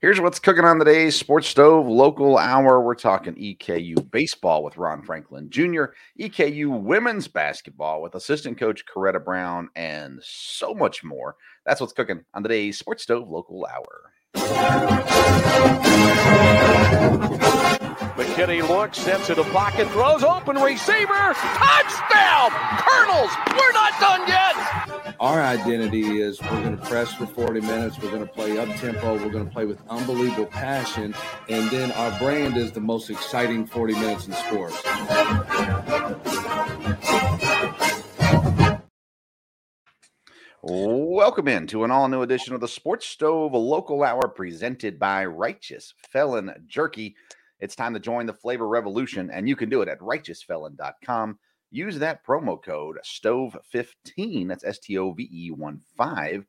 Here's what's cooking on today's Sports Stove Local Hour. We're talking EKU baseball with Ron Franklin Jr., EKU women's basketball with assistant coach Coretta Brown, and so much more. That's what's cooking on today's Sports Stove Local Hour. McKinney looks, steps into pocket, throws open receiver, touchdown! Colonels, we're not done yet. Our identity is we're going to press for 40 minutes, we're going to play up tempo, we're going to play with unbelievable passion, and then our brand is the most exciting 40 minutes in sports. Welcome in to an all new edition of the Sports Stove Local Hour presented by Righteous Felon Jerky. It's time to join the flavor revolution, and you can do it at righteousfelon.com. Use that promo code STOVE15, that's S T O V E 1 5,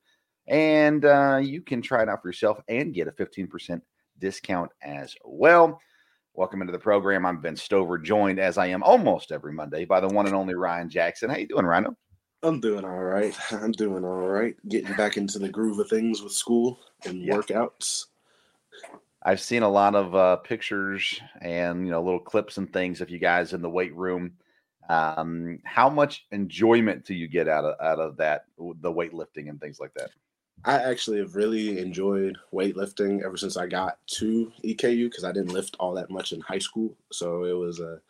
and uh, you can try it out for yourself and get a 15% discount as well. Welcome into the program. I'm Ben Stover, joined as I am almost every Monday by the one and only Ryan Jackson. How you doing, Rhino? I'm doing all right. I'm doing all right. Getting back into the groove of things with school and Yeah. workouts. I've seen a lot of uh, pictures and you know little clips and things of you guys in the weight room. Um, how much enjoyment do you get out of out of that, the weightlifting and things like that? I actually have really enjoyed weightlifting ever since I got to EKU because I didn't lift all that much in high school, so it was a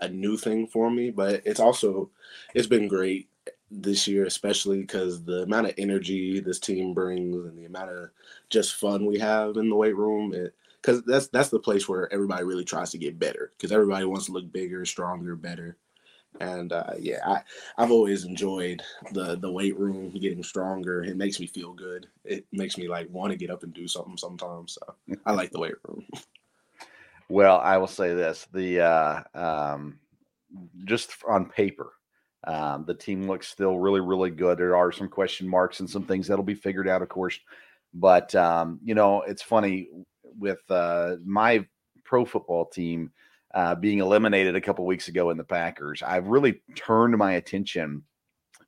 a new thing for me. But it's also it's been great this year, especially because the amount of energy this team brings and the amount of just fun we have in the weight room. Because that's that's the place where everybody really tries to get better because everybody wants to look bigger, stronger, better. And uh, yeah, I, I've always enjoyed the the weight room, getting stronger. It makes me feel good. It makes me like want to get up and do something sometimes. So I like the weight room. Well, I will say this: the uh, um, just on paper, um, the team looks still really, really good. There are some question marks and some things that'll be figured out, of course. But um, you know, it's funny with uh, my pro football team uh, being eliminated a couple weeks ago in the Packers. I've really turned my attention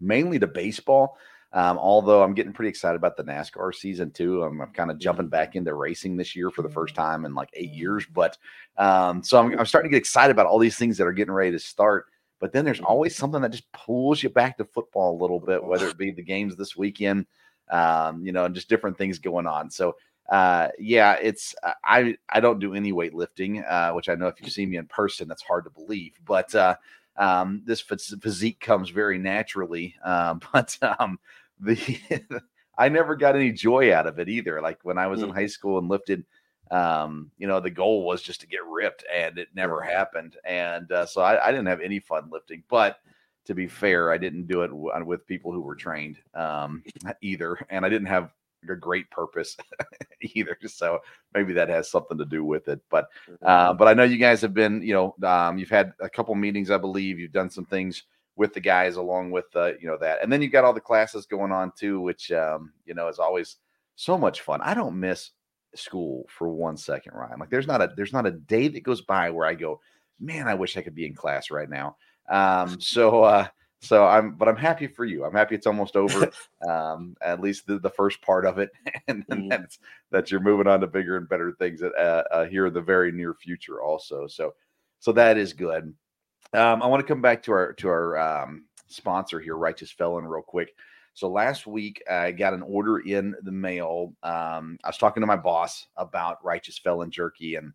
mainly to baseball. Um, although I'm getting pretty excited about the NASCAR season too. I'm, I'm kind of jumping back into racing this year for the first time in like eight years. But um, so I'm, I'm starting to get excited about all these things that are getting ready to start. But then there's always something that just pulls you back to football a little bit, whether it be the games this weekend, um, you know, and just different things going on. So uh, yeah, it's uh, I I don't do any weightlifting, uh, which I know if you see me in person, that's hard to believe. But uh, um, this physique comes very naturally. Um, but um, the I never got any joy out of it either. Like when I was in Mm. high school and lifted, um, you know, the goal was just to get ripped, and it never happened. And uh, so I, I didn't have any fun lifting. But to be fair, I didn't do it w- with people who were trained um, either, and I didn't have a great purpose either. So maybe that has something to do with it. But uh, but I know you guys have been, you know, um, you've had a couple meetings, I believe. You've done some things with the guys along with, uh, you know, that, and then you've got all the classes going on too, which um, you know is always so much fun. I don't miss school for one second, Ryan. Like there's not a there's not a day that goes by where I go, man, I wish I could be in class right now. Um, so uh, so I'm, but I'm happy for you. I'm happy it's almost over. um, at least the, the first part of it, and then Mhm. that's that you're moving on to bigger and better things uh, uh, here in the very near future, also. So, so that is good. Um, I want to come back to our to our um, sponsor here, Righteous Felon, real quick. So last week I got an order in the mail. Um, I was talking to my boss about Righteous Felon Jerky, and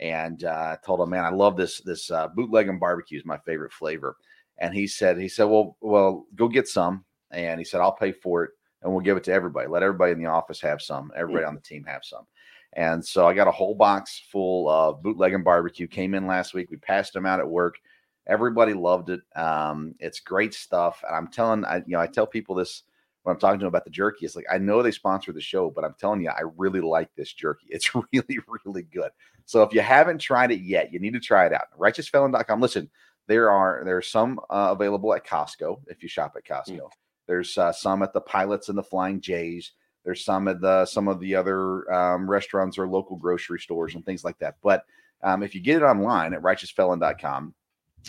and uh, told him, "Man, I love this this uh, bootleg and barbecue is my favorite flavor." And he said, "He said, well, well, go get some." And he said, "I'll pay for it, and we'll give it to everybody. Let everybody in the office have some. Everybody mm-hmm. on the team have some." And so I got a whole box full of bootleg and barbecue. Came in last week. We passed them out at work. Everybody loved it. Um, it's great stuff. And I'm telling, I, you know, I tell people this when I'm talking to them about the jerky. It's like I know they sponsor the show, but I'm telling you, I really like this jerky. It's really, really good. So if you haven't tried it yet, you need to try it out. RighteousFelon.com. Listen, there are there are some uh, available at Costco if you shop at Costco. Mm. There's uh, some at the Pilots and the Flying J's. There's some at the some of the other um, restaurants or local grocery stores and things like that. But um, if you get it online at righteousfelon.com,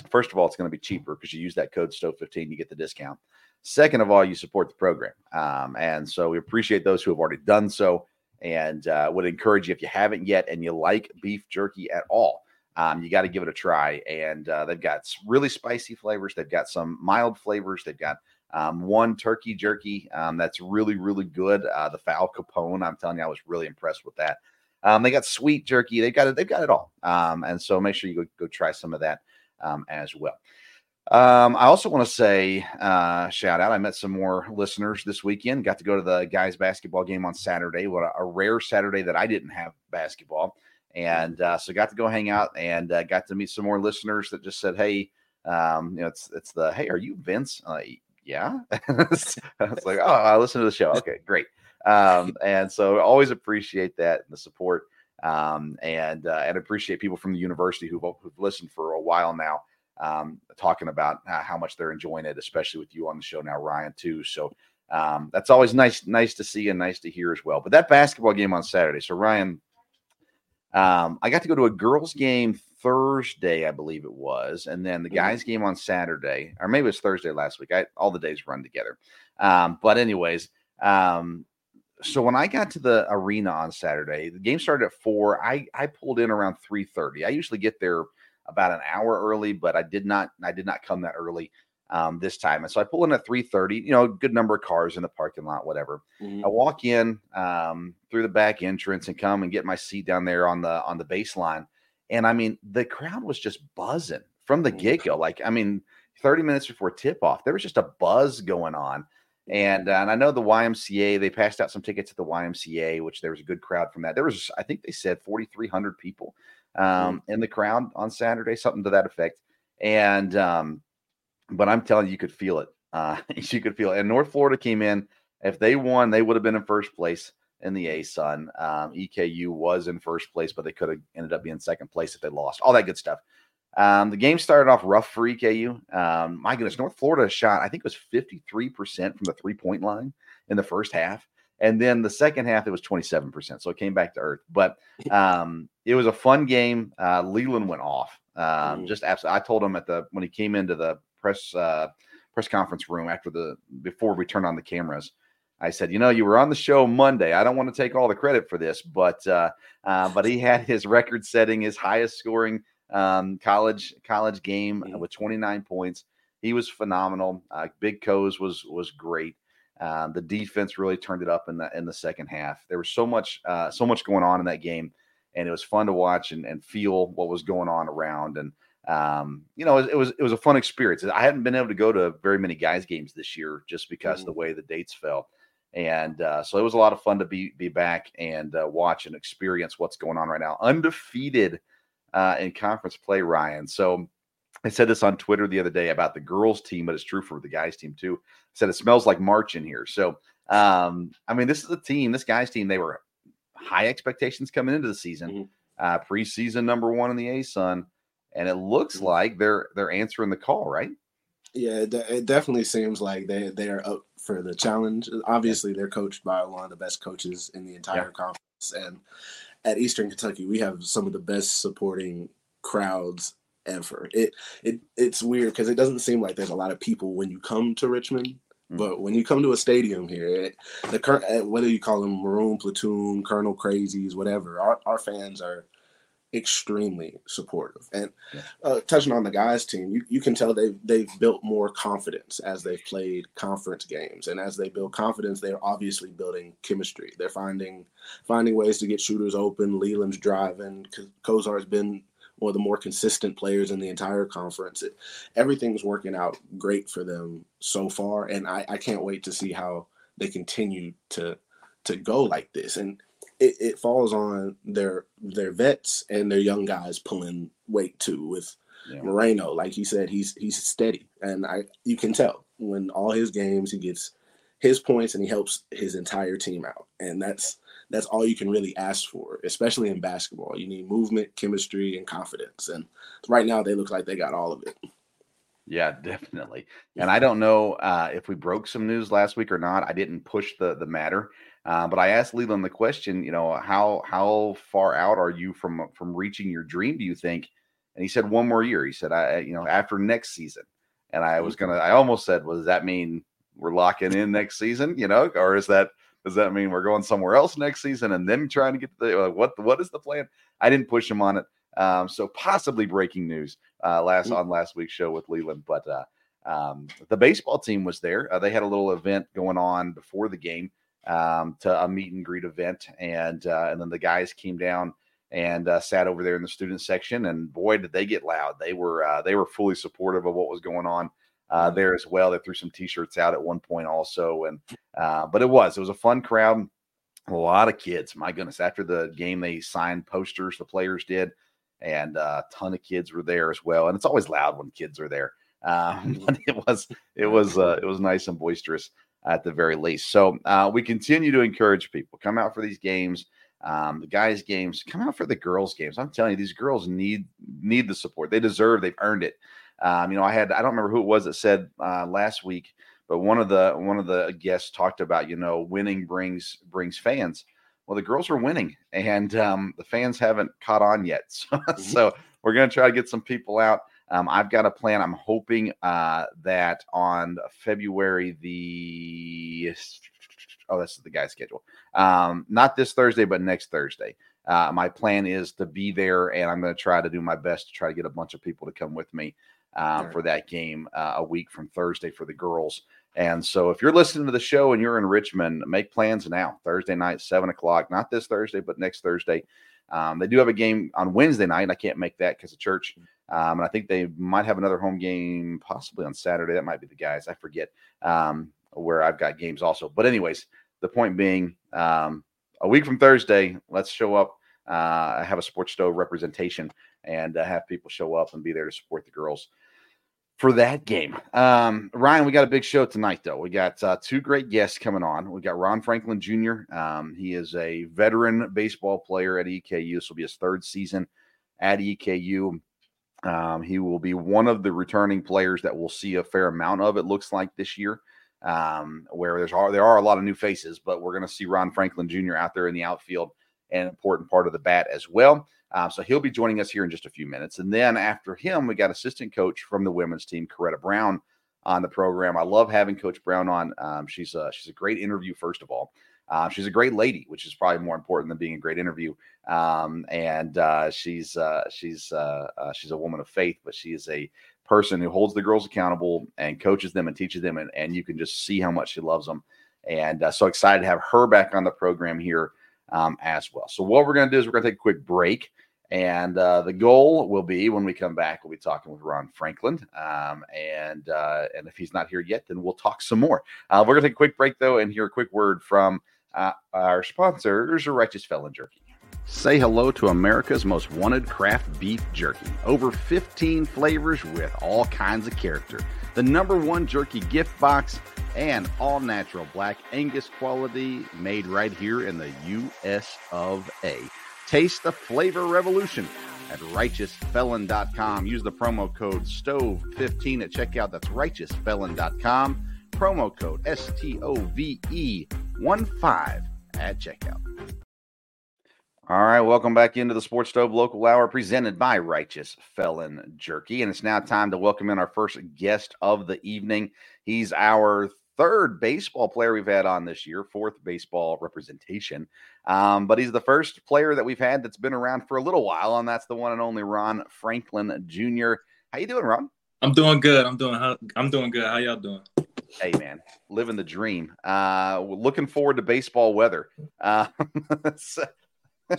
first of all, it's going to be cheaper because you use that code STOVE15, you get the discount. Second of all, you support the program. Um, and so we appreciate those who have already done so and uh, would encourage you if you haven't yet and you like beef jerky at all. Um, you got to give it a try. And uh, they've got really spicy flavors. They've got some mild flavors. They've got um, one turkey jerky um, that's really, really good. Uh, the Fowl Capone. I'm telling you, I was really impressed with that. Um, they got sweet jerky. They've got it. They've got it all. Um, and so make sure you go, go try some of that um, as well. Um, I also want to say, uh, shout out. I met some more listeners this weekend. Got to go to the guys' basketball game on Saturday. What a, a rare Saturday that I didn't have basketball, and uh, so got to go hang out and uh, got to meet some more listeners that just said, "Hey, um, you know, it's it's the hey, are you Vince? Like, yeah." it's like, "Oh, I listen to the show. Okay, great." Um, and so always appreciate that and the support, um, and uh, and appreciate people from the university who've, who've listened for a while now um, talking about how much they're enjoying it, especially with you on the show now, Ryan, too. So um, that's always nice, nice to see and nice to hear as well. But that basketball game on Saturday. So Ryan, um, I got to go to a girls' game Thursday, I believe it was, and then the mm-hmm. guys' game on Saturday, or maybe it was Thursday last week. I, all the days run together. Um, but anyways, um, so when I got to the arena on Saturday, the game started at four. I I pulled in around three thirty. I usually get there about an hour early, but I did not I did not come that early um, this time. And so I pull in at 3:30, you know, a good number of cars in the parking lot, whatever. Mm-hmm. I walk in um, through the back entrance and come and get my seat down there on the on the baseline. And I mean, the crowd was just buzzing from the mm. get-go. Like, I mean, 30 minutes before tip-off, there was just a buzz going on. And, uh, and I know the YMCA, they passed out some tickets at the YMCA, which there was a good crowd from that. There was, I think they said 4,300 people um, in the crowd on Saturday, something to that effect. And um, but I'm telling you, you could feel it. Uh, you could feel it. And North Florida came in. If they won, they would have been in first place in the ASUN. Um, EKU was in first place, but they could have ended up being second place if they lost. All that good stuff. Um, the game started off rough for EKU. Um, my goodness, North Florida shot, I think it was 53% from the three point line in the first half. And then the second half, it was 27%. So it came back to earth. But um, it was a fun game. Uh, Leland went off. Um, mm. Just absolutely. I told him at the when he came into the press uh, press conference room after the before we turned on the cameras. I said, you know, you were on the show Monday. I don't want to take all the credit for this, but uh, uh, but he had his record setting, his highest scoring um, college college game mm. with 29 points. He was phenomenal. Uh, Big Co's was was great. Um, the defense really turned it up in the in the second half. There was so much uh, so much going on in that game, and it was fun to watch and, and feel what was going on around. And um, you know, it, it, was it was a fun experience. I hadn't been able to go to very many guys games this year just because mm-hmm. of the way the dates fell, and uh, so it was a lot of fun to be be back and uh, watch and experience what's going on right now. Undefeated uh, in conference play, Ryan. So I said this on Twitter the other day about the girls team, but it's true for the guys team too. I said it smells like March in here. So, um, I mean, this is a team, this guys team, they were high expectations coming into the season, mm-hmm. uh, preseason number one in the ASUN, and it looks mm-hmm. like they're they're answering the call, right? Yeah, it, it definitely seems like they they are up for the challenge. Obviously, they're coached by one of the best coaches in the entire yeah. conference, and at Eastern Kentucky, we have some of the best supporting crowds ever. It it it's weird because it doesn't seem like there's a lot of people when you come to Richmond, mm-hmm. but when you come to a stadium here, it, the current whether you call them Maroon Platoon, Colonel Crazies, whatever, our our fans are extremely supportive. And uh, touching on the guys' team, you, you can tell they've they've built more confidence as they've played conference games, and as they build confidence, they're obviously building chemistry. They're finding finding ways to get shooters open. Leland's driving. Cozart's been one of the more consistent players in the entire conference. It, everything's working out great for them so far, and I, I can't wait to see how they continue to to go like this. And it, it falls on their their vets and their young guys pulling weight too. With yeah. Moreno, like he said, he's he's steady, and I you can tell when all his games he gets his points and he helps his entire team out, and that's that's all you can really ask for, especially in basketball. You need movement, chemistry, and confidence. And right now, they look like they got all of it. Yeah, definitely. And I don't know uh, if we broke some news last week or not. I didn't push the the matter, uh, but I asked Leland the question. You know, how how far out are you from from reaching your dream? Do you think? And he said one more year. He said, I you know after next season. And I was gonna. I almost said, well, does that mean we're locking in next season? You know, or is that does that mean we're going somewhere else next season and then trying to get the what? What is the plan? I didn't push him on it. Um, so possibly breaking news uh, last on last week's show with Leland, but uh, um, the baseball team was there. Uh, they had a little event going on before the game um, to a meet and greet event, and uh, and then the guys came down and uh, sat over there in the student section, and boy, did they get loud! They were uh, they were fully supportive of what was going on. Uh, there as well. They threw some T-shirts out at one point also, and uh, but it was it was a fun crowd, a lot of kids. My goodness! After the game, they signed posters. The players did and uh, a ton of kids were there as well. And it's always loud when kids are there, um, but it was it was uh, it was nice and boisterous at the very least. So uh, we continue to encourage people come out for these games. Um, the guys' games, come out for the girls' games. I'm telling you, these girls need need the support. They deserve. They've earned it. Um, you know, I had I don't remember who it was that said uh, last week, but one of the one of the guests talked about you know winning brings brings fans. Well, the girls are winning, and um, the fans haven't caught on yet. So, mm-hmm. so we're going to try to get some people out. Um, I've got a plan. I'm hoping uh, that on February the oh, that's the guy's schedule. Um, not this Thursday, but next Thursday. Uh, my plan is to be there, and I'm going to try to do my best to try to get a bunch of people to come with me um, for that game uh, a week from Thursday for the girls. And so, if you're listening to the show and you're in Richmond, make plans now. Thursday night, seven o'clock. Not this Thursday, but next Thursday. Um, they do have a game on Wednesday night. I can't make that because of church. Um, and I think they might have another home game possibly on Saturday. That might be the guys. I forget um, where I've got games also. But anyways, the point being, um, a week from Thursday, let's show up. Uh, have a sports stove representation and uh, have people show up and be there to support the girls for that game. Um, Ryan, we got a big show tonight, though. We got uh, two great guests coming on. We got Ron Franklin Jr. Um, he is a veteran baseball player at EKU. This will be his third season at EKU. Um, he will be one of the returning players that we'll see a fair amount of. It looks like this year, um, where there's are there are a lot of new faces, but we're going to see Ron Franklin Jr. out there in the outfield, an important part of the bat as well. Um, so he'll be joining us here in just a few minutes. And then after him, we got assistant coach from the women's team, Coretta Brown, on the program. I love having Coach Brown on. Um, she's a, she's a great interview, first of all. Uh, she's a great lady, which is probably more important than being a great interview. Um, and uh, she's uh, she's uh, uh, she's a woman of faith, but she is a person who holds the girls accountable and coaches them and teaches them, and, and you can just see how much she loves them. And uh, so excited to have her back on the program here um, as well. So what we're going to do is we're going to take a quick break. And uh, the goal will be when we come back, we'll be talking with Ron Franklin. Um, and uh, and if he's not here yet, then we'll talk some more. Uh, we're going to take a quick break, though, and hear a quick word from uh, our sponsors, Righteous Felon Jerky. Say hello to America's most wanted craft beef jerky. Over 15 flavors with all kinds of character. The number one jerky gift box and all natural black Angus quality made right here in the US of A. Taste the flavor revolution at righteousfelon.com. Use the promo code STOVE15 at checkout. That's righteousfelon.com. Promo code S T O V E 1 5 at checkout. All right, welcome back into the Sports Stove Local Hour presented by Righteous Felon Jerky. And it's now time to welcome in our first guest of the evening. He's our third baseball player we've had on this year, fourth baseball representation. Um, but he's the first player that we've had that's been around for a little while, and that's the one and only Ron Franklin Jr. How you doing, Ron? I'm doing good. I'm doing. I'm doing good. How y'all doing? Hey man, living the dream. Uh, looking forward to baseball weather. Uh, so,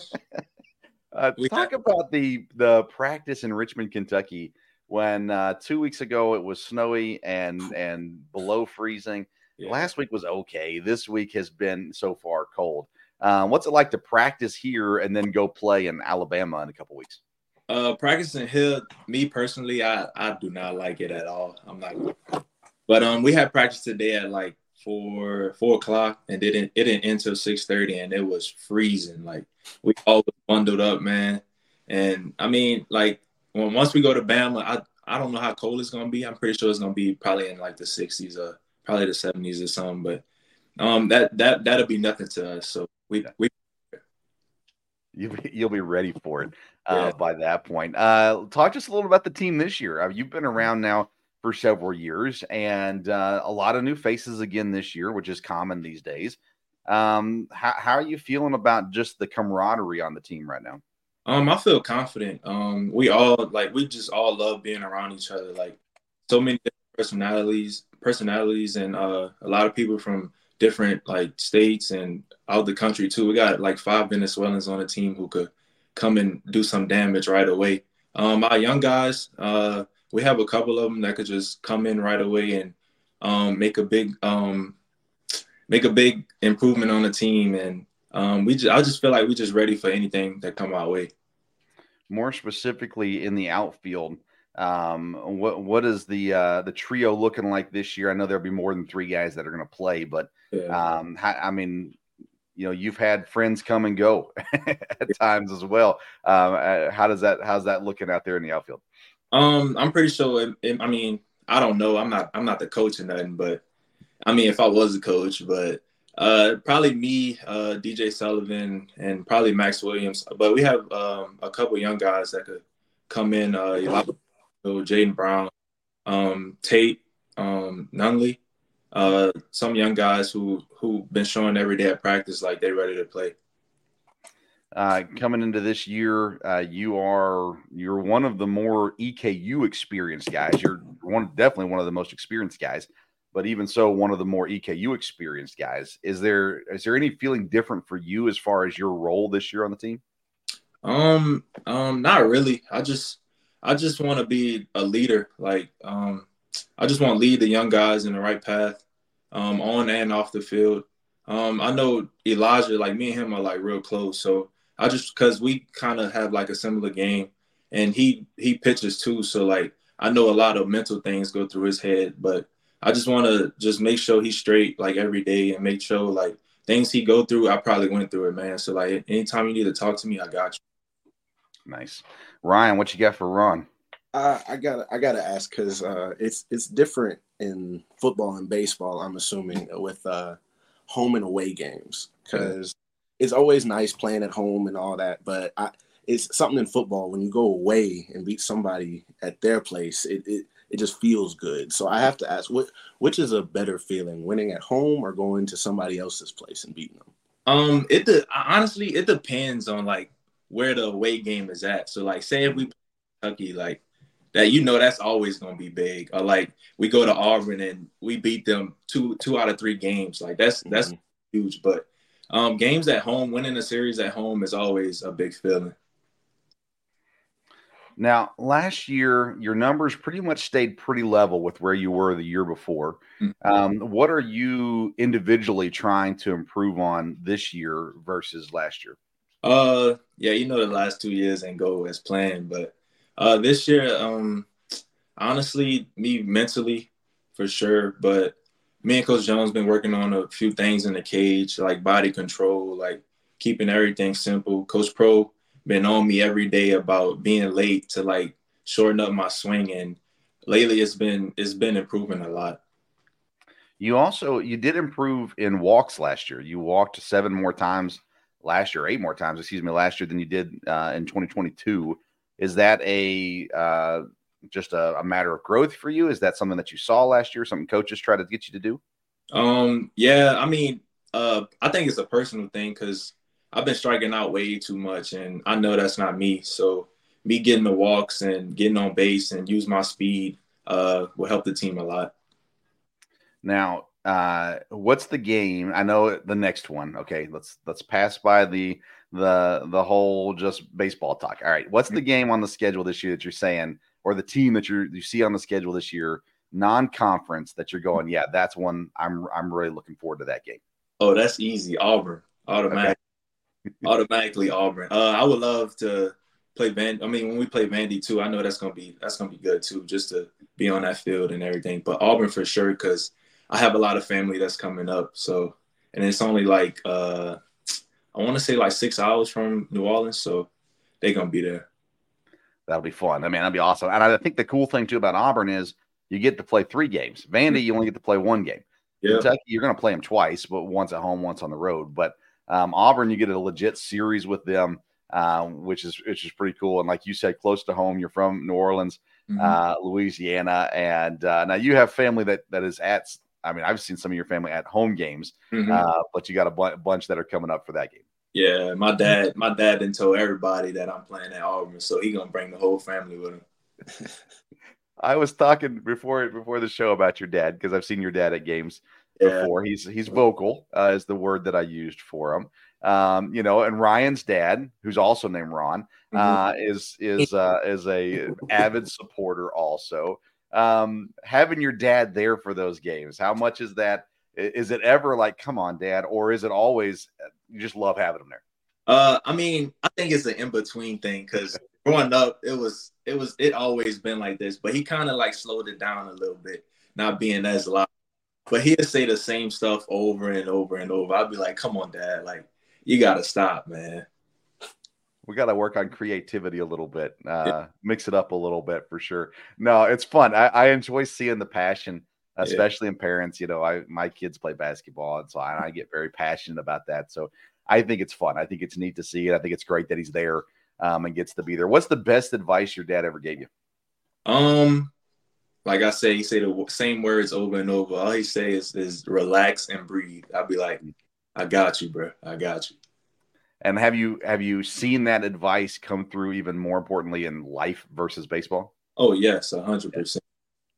uh, talk about the the practice in Richmond, Kentucky when uh, two weeks ago it was snowy and and below freezing. Yeah. Last week was okay. This week has been so far cold. Uh, what's it like to practice here and then go play in Alabama in a couple weeks? Uh, practicing here, me personally, I I do not like it at all. I'm not. But um, we had practice today at like four four o'clock, and it didn't it didn't end until six thirty, and it was freezing. Like we all bundled up, man. And I mean, like when once we go to Bama, I I don't know how cold it's gonna be. I'm pretty sure it's gonna be probably in like the 60s or probably the 70s or something. But um, that that that'll be nothing to us. So we we you you'll be ready for it uh, yeah. by that point. Uh, talk to us a little about the team this year. Uh, you've been around now for several years, and uh, a lot of new faces again this year, which is common these days. Um, how, how are you feeling about just the camaraderie on the team right now? Um, I feel confident. Um, we all like we just all love being around each other. Like so many personalities, personalities, and uh, a lot of people from different like states and out the country too. We got like five Venezuelans on the team who could come and do some damage right away. Um, our young guys, uh, we have a couple of them that could just come in right away and um, make a big um, make a big improvement on the team. And um, we just, I just feel like we're just ready for anything that come our way more specifically in the outfield. Um, what what is the uh, the trio looking like this year? I know there'll be more than three guys that are going to play, but yeah. um, I mean, you know, you've had friends come and go at times as well. Um, uh, how does that how's that looking out there in the outfield? Um, I'm pretty sure. It, it, I mean, I don't know. I'm not I'm not the coach or nothing, but I mean, if I was a coach, but uh, probably me, uh, DJ Sullivan, and probably Max Williams. But we have um, a couple young guys that could come in. Uh, Jaden Brown, um, Tate, um, Nunley. Uh, some young guys who who've been showing every day at practice like they're ready to play. Uh, coming into this year, uh, you are you're one of the more EKU experienced guys. You're one definitely one of the most experienced guys but even so, one of the more EKU experienced guys. Is there is there any feeling different for you as far as your role this year on the team? Um, um, not really. I just I just want to be a leader. Like, um, I just want to lead the young guys in the right path, um, on and off the field. Um, I know Elijah, like me and him are like real close. So I just because we kind of have like a similar game, and he he pitches too. So like I know a lot of mental things go through his head, but I just want to just make sure he's straight like every day and make sure like things he go through, I probably went through it, man. So like anytime you need to talk to me, I got you. Nice, Ryan. What you got for Ron? Uh, I got I got to ask because uh, it's it's different in football and baseball. I'm assuming with uh, home and away games because it's always nice playing at home and all that, but I, it's something in football when you go away and beat somebody at their place. It, it it just feels good. So I have to ask, what which is a better feeling, winning at home or going to somebody else's place and beating them? Um, it de- honestly it depends on like where the away game is at. So like, say if we play Kentucky, like that, you know, that's always gonna be big. Or like we go to Auburn and we beat them two two out of three games. Like that's that's mm-hmm. huge. But um, games at home, winning a series at home is always a big feeling. Now, last year, your numbers pretty much stayed pretty level with where you were the year before. Mm-hmm. Um, what are you individually trying to improve on this year versus last year? Uh, yeah, you know the last two years ain't go as planned, but uh, this year, um, honestly, me mentally for sure, but me and Coach Jones been working on a few things in the cage, like body control, like keeping everything simple. Coach Pro been on me every day about being late to like shorten up my swing and lately it's been it's been improving a lot. You also you did improve in walks last year. You walked seven more times last year eight more times excuse me last year than you did uh, in 2022 is that a uh, just a, a, matter of growth for you is that something that you saw last year something coaches try to get you to do Um, yeah, I mean, uh, I think it's a personal thing because I've been striking out way too much, and I know that's not me. So me getting the walks and getting on base and use my speed uh, will help the team a lot. Now, uh, what's the game? I know the next one. Okay, let's let's pass by the the the whole just baseball talk. All right, what's the game on the schedule this year that you're saying, or the team that you you see on the schedule this year, non-conference that you're going? Yeah, that's one. I'm I'm really looking forward to that game. Oh, that's easy. Auburn, automatic, okay. automatically Auburn. Uh, I would love to play Van. I mean, when we play Vandy too, I know that's gonna be that's gonna be good too, just to be on that field and everything. But Auburn for sure, because I have a lot of family that's coming up. So, and it's only like uh, I want to say like six hours from New Orleans, so they're gonna be there. That'll be fun. I mean, that'll be awesome. And I think the cool thing too about Auburn is you get to play three games. Vandy, you only get to play one game. Yeah. Kentucky, you're going to play them twice, but once at home, once on the road. But um, Auburn, you get a legit series with them, um, which is which is pretty cool. And like you said, close to home. You're from New Orleans, mm-hmm. uh, Louisiana, and uh, now you have family that that is at. I mean, I've seen some of your family at home games, mm-hmm. uh, but you got a b- bunch that are coming up for that game. Yeah, my dad, my dad didn't tell everybody that I'm playing at Auburn, so he gonna bring the whole family with him. I was talking before before the show about your dad because I've seen your dad at games yeah. before. He's he's vocal uh, is the word that I used for him. Um, you know, and Ryan's dad, who's also named Ron, mm-hmm. uh, is is uh, is a avid supporter also. Um, having your dad there for those games, how much is that? Is it ever like, come on, dad, or is it always you just love having him there? Uh, I mean, I think it's an in between thing because growing up, it was it was it always been like this, but he kind of like slowed it down a little bit, not being as loud. But he'd say the same stuff over and over and over. I'd be like, "Come on, Dad! Like, you gotta stop, man." We got to work on creativity a little bit, uh, yeah. mix it up a little bit for sure. No, it's fun. I, I enjoy seeing the passion, especially yeah. in parents. You know, I my kids play basketball, and so I, I get very passionate about that. So I think it's fun. I think it's neat to see it. I think it's great that he's there um, and gets to be there. What's the best advice your dad ever gave you? Um, like I say, he say the same words over and over. All he say is, is relax and breathe. I'll be like, I got you, bro. I got you. And have you have you seen that advice come through even more importantly in life versus baseball? Oh yes, a hundred percent.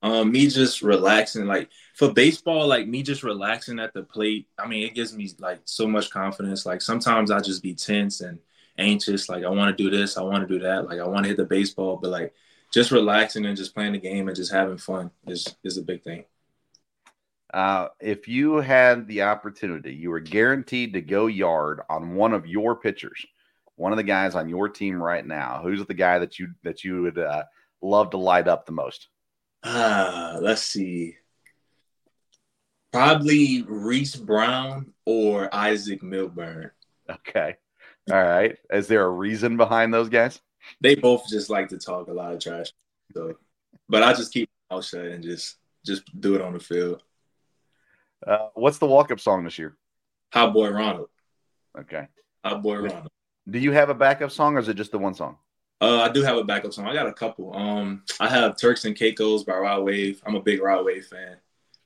Um, me just relaxing, like for baseball, like me just relaxing at the plate. I mean, it gives me like so much confidence. Like sometimes I just be tense and anxious. Like I want to do this, I want to do that. Like I want to hit the baseball, but like just relaxing and just playing the game and just having fun is is a big thing. Uh, if you had the opportunity, you were guaranteed to go yard on one of your pitchers, one of the guys on your team right now. Who's the guy that you that you would uh, love to light up the most? Ah, uh, let's see. Probably Reese Brown or Isaac Milburn. Okay. All right. Is there a reason behind those guys? They both just like to talk a lot of trash. So, but I just keep my mouth shut and just just do it on the field. Uh, what's the walk up song this year? Hot Boy Ronald. Okay. Hot Boy Ronald. Do you have a backup song or is it just the one song? Uh, I do have a backup song. I got a couple. Um, I have Turks and Caicos by Rod Wave. I'm a big Rod Wave fan.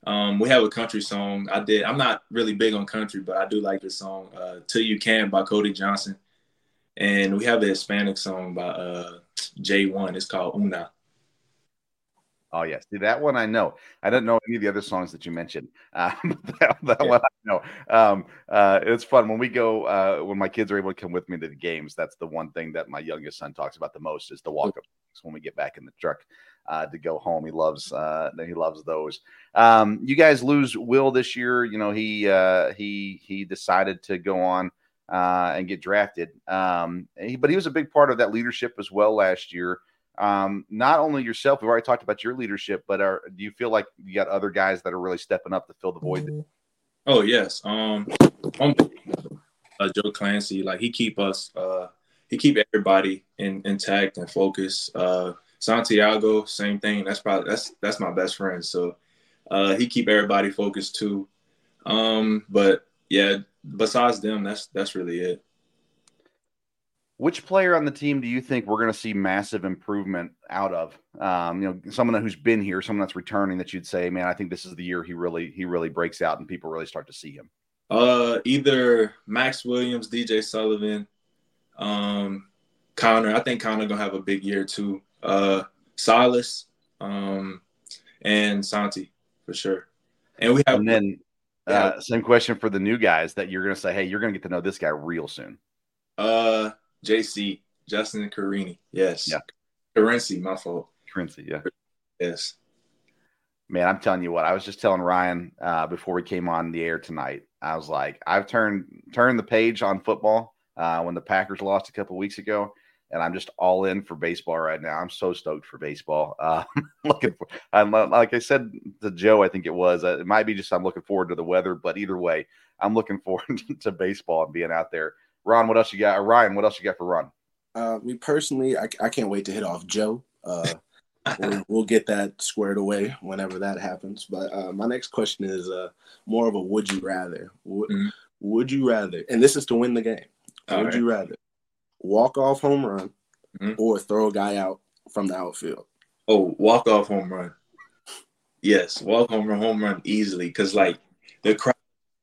Um, we have a country song. I did. I'm not really big on country, but I do like this song, uh, "Till You Can" by Cody Johnson. And we have a Hispanic song by uh, J1. It's called Una. Oh yes, see that one I know. I don't know any of the other songs that you mentioned. Um, that, that yeah. one I know. Um, uh, it's fun when we go. Uh, when my kids are able to come with me to the games. That's the one thing that my youngest son talks about the most is the walk up when we get back in the truck uh, to go home. He loves uh, he loves those. Um, you guys lose Will this year. You know he uh, he he decided to go on uh, and get drafted. Um, he, but he was a big part of that leadership as well last year. Um, not only yourself, we've already talked about your leadership, but are, do you feel like you got other guys that are really stepping up to fill the void? Mm-hmm. Oh yes, um, uh, Joe Clancy, like he keep us, uh, he keep everybody in, intact and focused. Uh, Santiago, same thing. That's probably that's that's my best friend. So uh, he keep everybody focused too. Um, but yeah, besides them, that's that's really it. Which player on the team do you think we're going to see massive improvement out of? Um, you know, someone who's been here, someone that's returning that you'd say, man, I think this is the year he really he really breaks out and people really start to see him. Uh, either Max Williams, DJ Sullivan, um, Connor. I think Connor gonna have a big year too. Uh, Silas, um, and Santi for sure. And we have and then uh, same question for the new guys that you're going to say, hey, you're going to get to know this guy real soon. Uh, JC, Justin and Carini. Yes. Yeah. Currency, my fault. Currency, yeah. Yes. Man, I'm telling you what, I was just telling Ryan uh, before we came on the air tonight. I was like, I've turned turned the page on football uh, when the Packers lost a couple weeks ago, and I'm just all in for baseball right now. I'm so stoked for baseball. Uh, looking for, I'm, like I said to Joe, I think it was. Uh, it might be just I'm looking forward to the weather, but either way, I'm looking forward to baseball and being out there Ron, what else you got? Or Ryan, what else you got for Ron? Uh, me personally, I, I can't wait to hit off Joe. Uh, we'll, we'll, get that squared away whenever that happens. But uh, my next question is uh, more of a would you rather? Would, mm-hmm. would you rather, and this is to win the game, All would right. you rather walk off home run mm-hmm. or throw a guy out from the outfield? Oh, walk off home run. Yes, walk home run, home run easily because like the crowd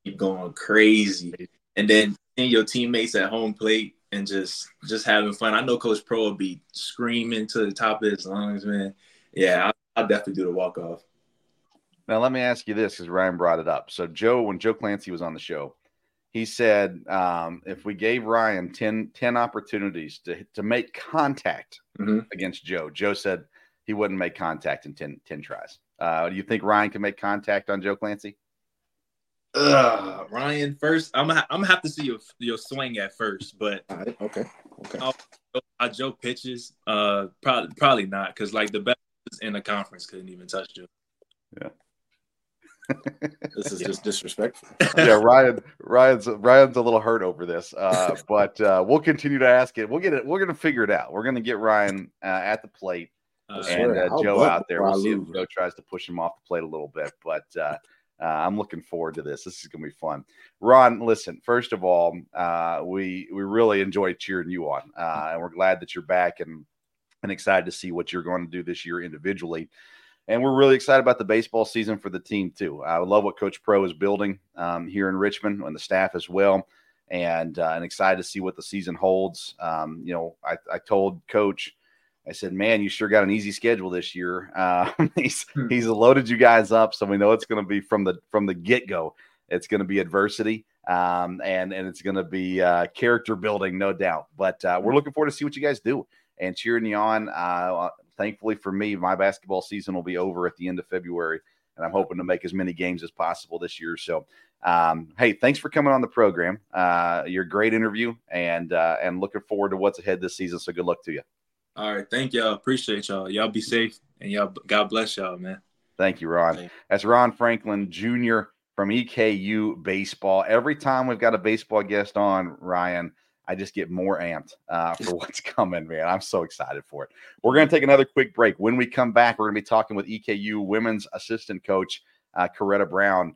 keep going crazy, and then seeing your teammates at home plate and just just having fun. I know Coach Pro will be screaming to the top of his lungs, man. Yeah, I'll, I'll definitely do the walk off. Now let me ask you this, because Ryan brought it up. So Joe, when Joe Clancy was on the show, he said um, if we gave Ryan 10, 10 opportunities to to make contact mm-hmm. against Joe, Joe said he wouldn't make contact in 10, 10 tries. Uh, do you think Ryan can make contact on Joe Clancy? Ugh, Ryan, first I'm gonna, I'm gonna have to see your your swing at first, but right, okay, okay. I'll, i Joe pitches, uh, probably probably not because like the best in the conference couldn't even touch Joe. Yeah. this is yeah. just disrespectful. yeah, Ryan, Ryan's Ryan's a little hurt over this, uh, but uh, we'll continue to ask it. We'll get it. We're gonna figure it out. We're gonna get Ryan uh, at the plate uh, and uh, Joe out there. We'll see if Joe tries to push him off the plate a little bit, but uh, uh, I'm looking forward to this. This is going to be fun. Ron, listen. First of all, uh, we we really enjoy cheering you on, uh, and we're glad that you're back and and excited to see what you're going to do this year individually. And we're really excited about the baseball season for the team too. I love what Coach Pro is building um, here in Richmond and the staff as well, and uh, and excited to see what the season holds. Um, you know, I, I told Coach I said, "Man, you sure got an easy schedule this year. Uh, he's hmm. he's loaded you guys up, so we know it's going to be from the from the get go. It's going to be adversity, um, and and it's going to be uh, character building, no doubt. But uh, we're looking forward to see what you guys do and cheering you on. Uh, thankfully for me, my basketball season will be over at the end of February, and I'm hoping to make as many games as possible this year. So, um, hey, thanks for coming on the program. Uh, you're great interview, and uh, and looking forward to what's ahead this season. So good luck to you. All right. Thank y'all. Appreciate y'all. Y'all be safe and y'all God bless y'all, man. Thank you, Ron. That's Ron Franklin Jr. from EKU Baseball. Every time we've got a baseball guest on, Ryan, I just get more amped uh, for what's coming, man. I'm so excited for it. We're going to take another quick break. When we come back, we're going to be talking with EKU women's assistant coach, uh, Coretta Brown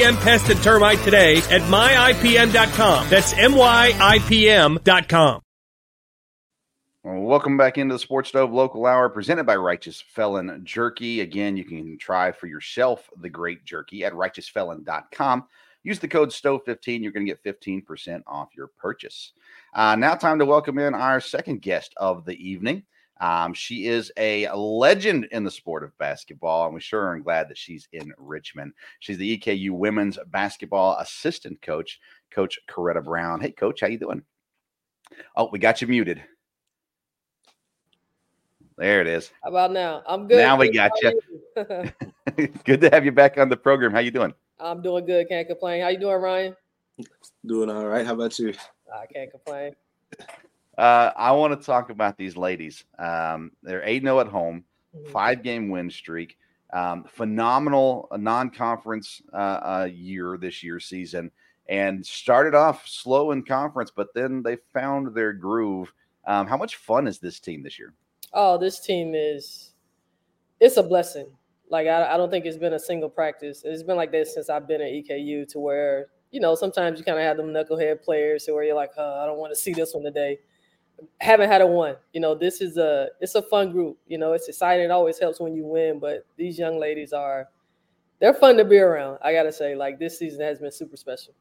IPM Pest and Termite today at myipm.com. That's myipm.com. Welcome back into the Sports Stove Local Hour presented by Righteous Felon Jerky. Again, you can try for yourself the great jerky at righteousfelon.com. Use the code STOVE15. You're going to get 15% off your purchase. Uh, now, time to welcome in our second guest of the evening. Um, she is a legend in the sport of basketball, and we sure are glad that she's in Richmond. She's the EKU women's basketball assistant coach, Coach Coretta Brown. Hey, Coach, how you doing? Oh, we got you muted. There it is. How about now? I'm good. Now we got you. you? good to have you back on the program. How you doing? I'm doing good. Can't complain. How you doing, Ryan? Doing all right. How about you? I can't complain. Uh, I want to talk about these ladies. Um, they're 8 0 at home, Mhm. five game win streak. Um, phenomenal non conference uh, uh, year this year season and started off slow in conference, but then they found their groove. Um, how much fun is this team this year? Oh, this team is it's a blessing. Like I, I don't think it's been a single practice. It's been like this since I've been at EKU to where, you know, sometimes you kind of have them knucklehead players to where you're like, oh, I don't want to see this one today. Haven't had a one. You know, this is a it's a fun group. You know, it's exciting. It always helps when you win, but these young ladies are they're fun to be around. I gotta say, like this season has been super special.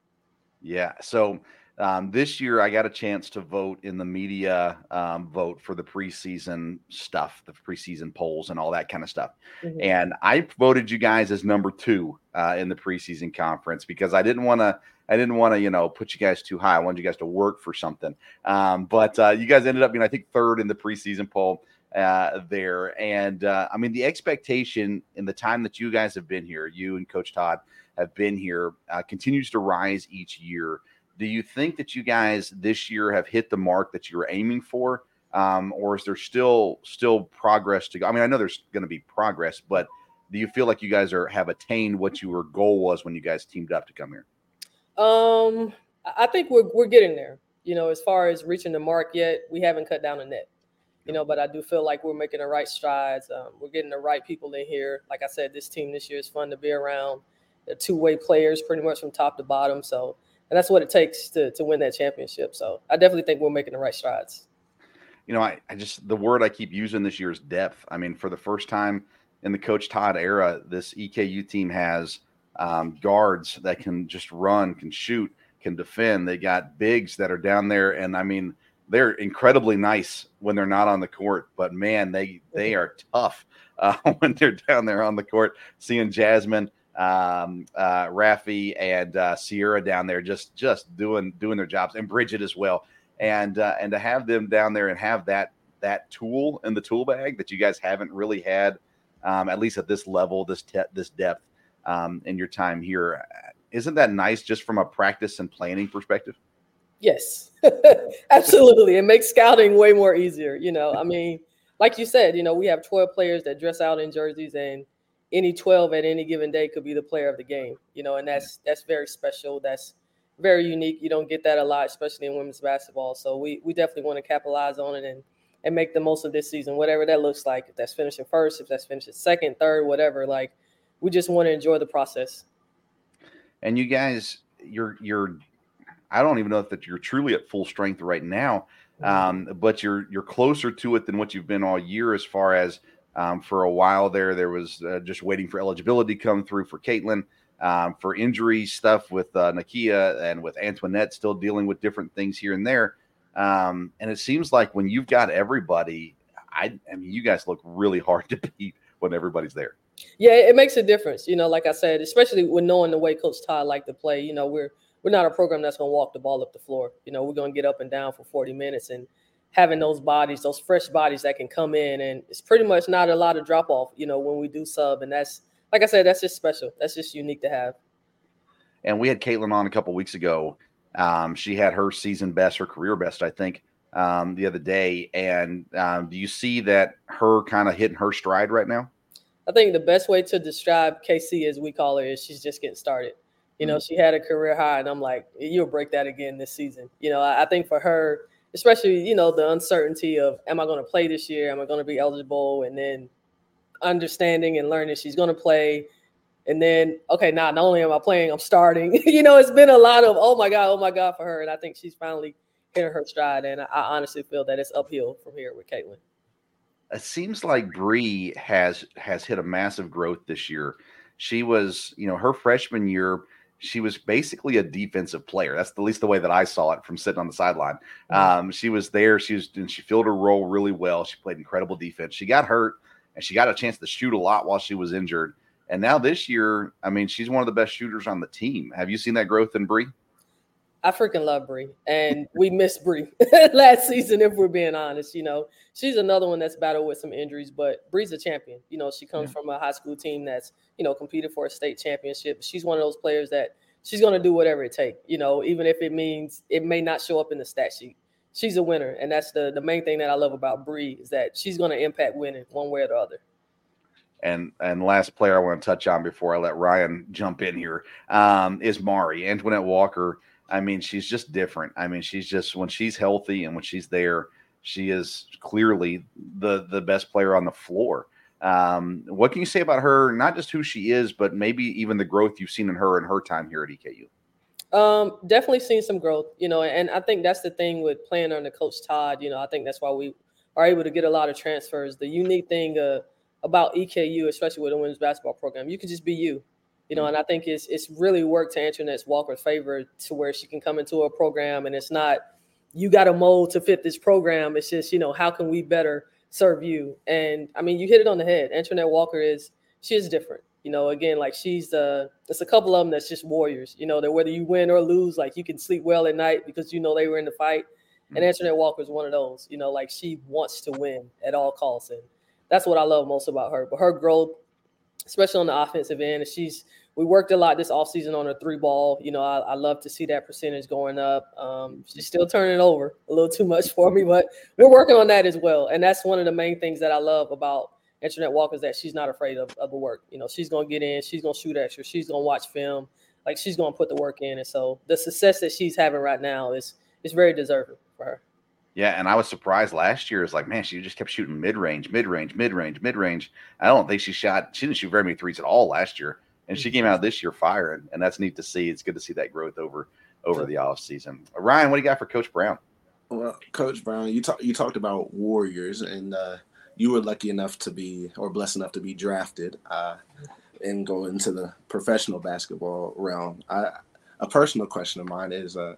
Yeah. So um, this year, I got a chance to vote in the media um, vote for the preseason stuff, the preseason polls, and all that kind of stuff. Mhm. And I voted you guys as number two uh, in the preseason conference because I didn't want to. I didn't want to, you know, put you guys too high. I wanted you guys to work for something. Um, but uh, you guys ended up being, I think, third in the preseason poll uh, there. And uh, I mean, the expectation in the time that you guys have been here, you and Coach Todd have been here, uh, continues to rise each year. Do you think that you guys this year have hit the mark that you were aiming for, um, or is there still still progress to go? I mean, I know there's going to be progress, but do you feel like you guys are have attained what your goal was when you guys teamed up to come here? Um, I think we're we're getting there. You know, as far as reaching the mark yet, we haven't cut down a net. You know, but I do feel like we're making the right strides. Um, we're getting the right people in here. Like I said, this team this year is fun to be around. They're two-way players, pretty much from top to bottom. So, and that's what it takes to to win that championship. So, I definitely think we're making the right strides. you know, I, I just the word I keep using this year is depth. I mean, for the first time in the Coach Todd era, this EKU team has um, guards that can just run, can shoot, can defend. They got bigs that are down there, and I mean, they're incredibly nice when they're not on the court. But man, they they are tough uh, when they're down there on the court. Seeing Jasmine, um, uh, Rafi, and uh, Sierra down there just just doing doing their jobs, and Bridget as well and uh, and to have them down there and have that that tool in the tool bag that you guys haven't really had, um, at least at this level, this te- this depth um, in your time here, isn't that nice just from a practice and planning perspective? Yes, absolutely. It makes scouting way more easier. You know, I mean, like you said, you know, we have 12 players that dress out in jerseys, and any 12 at any given day could be the player of the game. You know, and that's that's very special. That's very unique. You don't get that a lot, especially in women's basketball. So we we definitely want to capitalize on it and and make the most of this season, whatever that looks like. If that's finishing first, if that's finishing second, third, whatever. Like, we just want to enjoy the process. And you guys, you're you're, I don't even know if that you're truly at full strength right now, um, but you're you're closer to it than what you've been all year. As far as um, for a while there, there was uh, just waiting for eligibility to come through for Caitlin. Um, for injury stuff with uh, Nakia and with Antoinette still dealing with different things here and there. Um, and it seems like when you've got everybody, I, I mean, you guys look really hard to beat when everybody's there. Yeah, it makes a difference. You know, like I said, especially with knowing the way Coach Todd like to play. You know, we're we're not a program that's going to walk the ball up the floor. You know, we're going to get up and down for 40 minutes and having those bodies, those fresh bodies that can come in, and it's pretty much not a lot of drop off. You know, when we do sub, and that's like I said, that's just special. That's just unique to have. And we had Caitlin on a couple weeks ago. Um, she had her season best, her career best, I think, um, the other day. And um, do you see that her kind of hitting her stride right now? I think the best way to describe KC, as we call her, is she's just getting started. You know, she had a career high, and I'm like, you'll break that again this season. You know, I, I think for her, especially, you know, the uncertainty of, am I going to play this year? Am I going to be eligible? And then understanding and learning she's going to play. And then, okay, now not only am I playing, I'm starting. you know, it's been a lot of, oh my God, oh my God for her. And I think she's finally hitting her stride. And I, I honestly feel that it's uphill from here with Caitlin. It seems like Bree has has hit a massive growth this year. She was, you know, her freshman year, she was basically a defensive player. That's the least the way that I saw it from sitting on the sideline. Um, she was there. She was, and she filled her role really well. She played incredible defense. She got hurt, and she got a chance to shoot a lot while she was injured. And now this year, I mean, she's one of the best shooters on the team. Have you seen that growth in Bree? I freaking love Bree, and we miss Bree last season. If we're being honest, you know, she's another one that's battled with some injuries, but Bree's a champion. You know, she comes Yeah. from a high school team that's you know competed for a state championship. She's one of those players that she's going to do whatever it takes. You know, even if it means it may not show up in the stat sheet, she's a winner, and that's the the main thing that I love about Bree is that she's going to impact winning one way or the other. And and last player I want to touch on before I let Ryan jump in here um, is Mari Antoinette Walker. I mean, she's just different. I mean, she's just when she's healthy and when she's there, she is clearly the the best player on the floor. Um, what can you say about her? Not just who she is, but maybe even the growth you've seen in her in her time here at EKU. Um, definitely seen some growth, you know, and I think that's the thing with playing under Coach Todd. You know, I think that's why we are able to get a lot of transfers. The unique thing uh, about EKU, especially with a women's basketball program, you can just be you, you know, and I think it's it's really worked to Antoinette Walker's favor to where she can come into a program and it's not you got a mold to fit this program. It's just you know how can we better serve you? And I mean, you hit it on the head. Antoinette Walker is she is different. You know, again, like she's the there's a couple of them that's just warriors. You know, that whether you win or lose, like you can sleep well at night because you know they were in the fight. And mm-hmm. Antoinette Walker is one of those. You know, like she wants to win at all costs, and that's what I love most about her. But her growth, especially on the offensive end, she's we worked a lot this offseason on her three ball. You know, I, I, love to see that percentage going up. Um, she's still turning over a little too much for me, but we're working on that as well. And that's one of the main things that I love about Antoinette Walker is that she's not afraid of, of the work. You know, she's gonna get in, she's gonna shoot extra, she's gonna watch film, like she's gonna put the work in. And so the success that she's having right now is is very deserving for her. Yeah, and I was surprised last year. It's like, man, she just kept shooting mid range, mid range, mid range, mid range. I don't think she shot. She didn't shoot very many threes at all last year, and she came out this year firing, and that's neat to see. It's good to see that growth over over the off season. Ryan, what do you got for Coach Brown? Well, Coach Brown, you talked you talked about Warriors, and uh, you were lucky enough to be, or blessed enough to be drafted uh, and go into the professional basketball realm. I, a personal question of mine is, uh,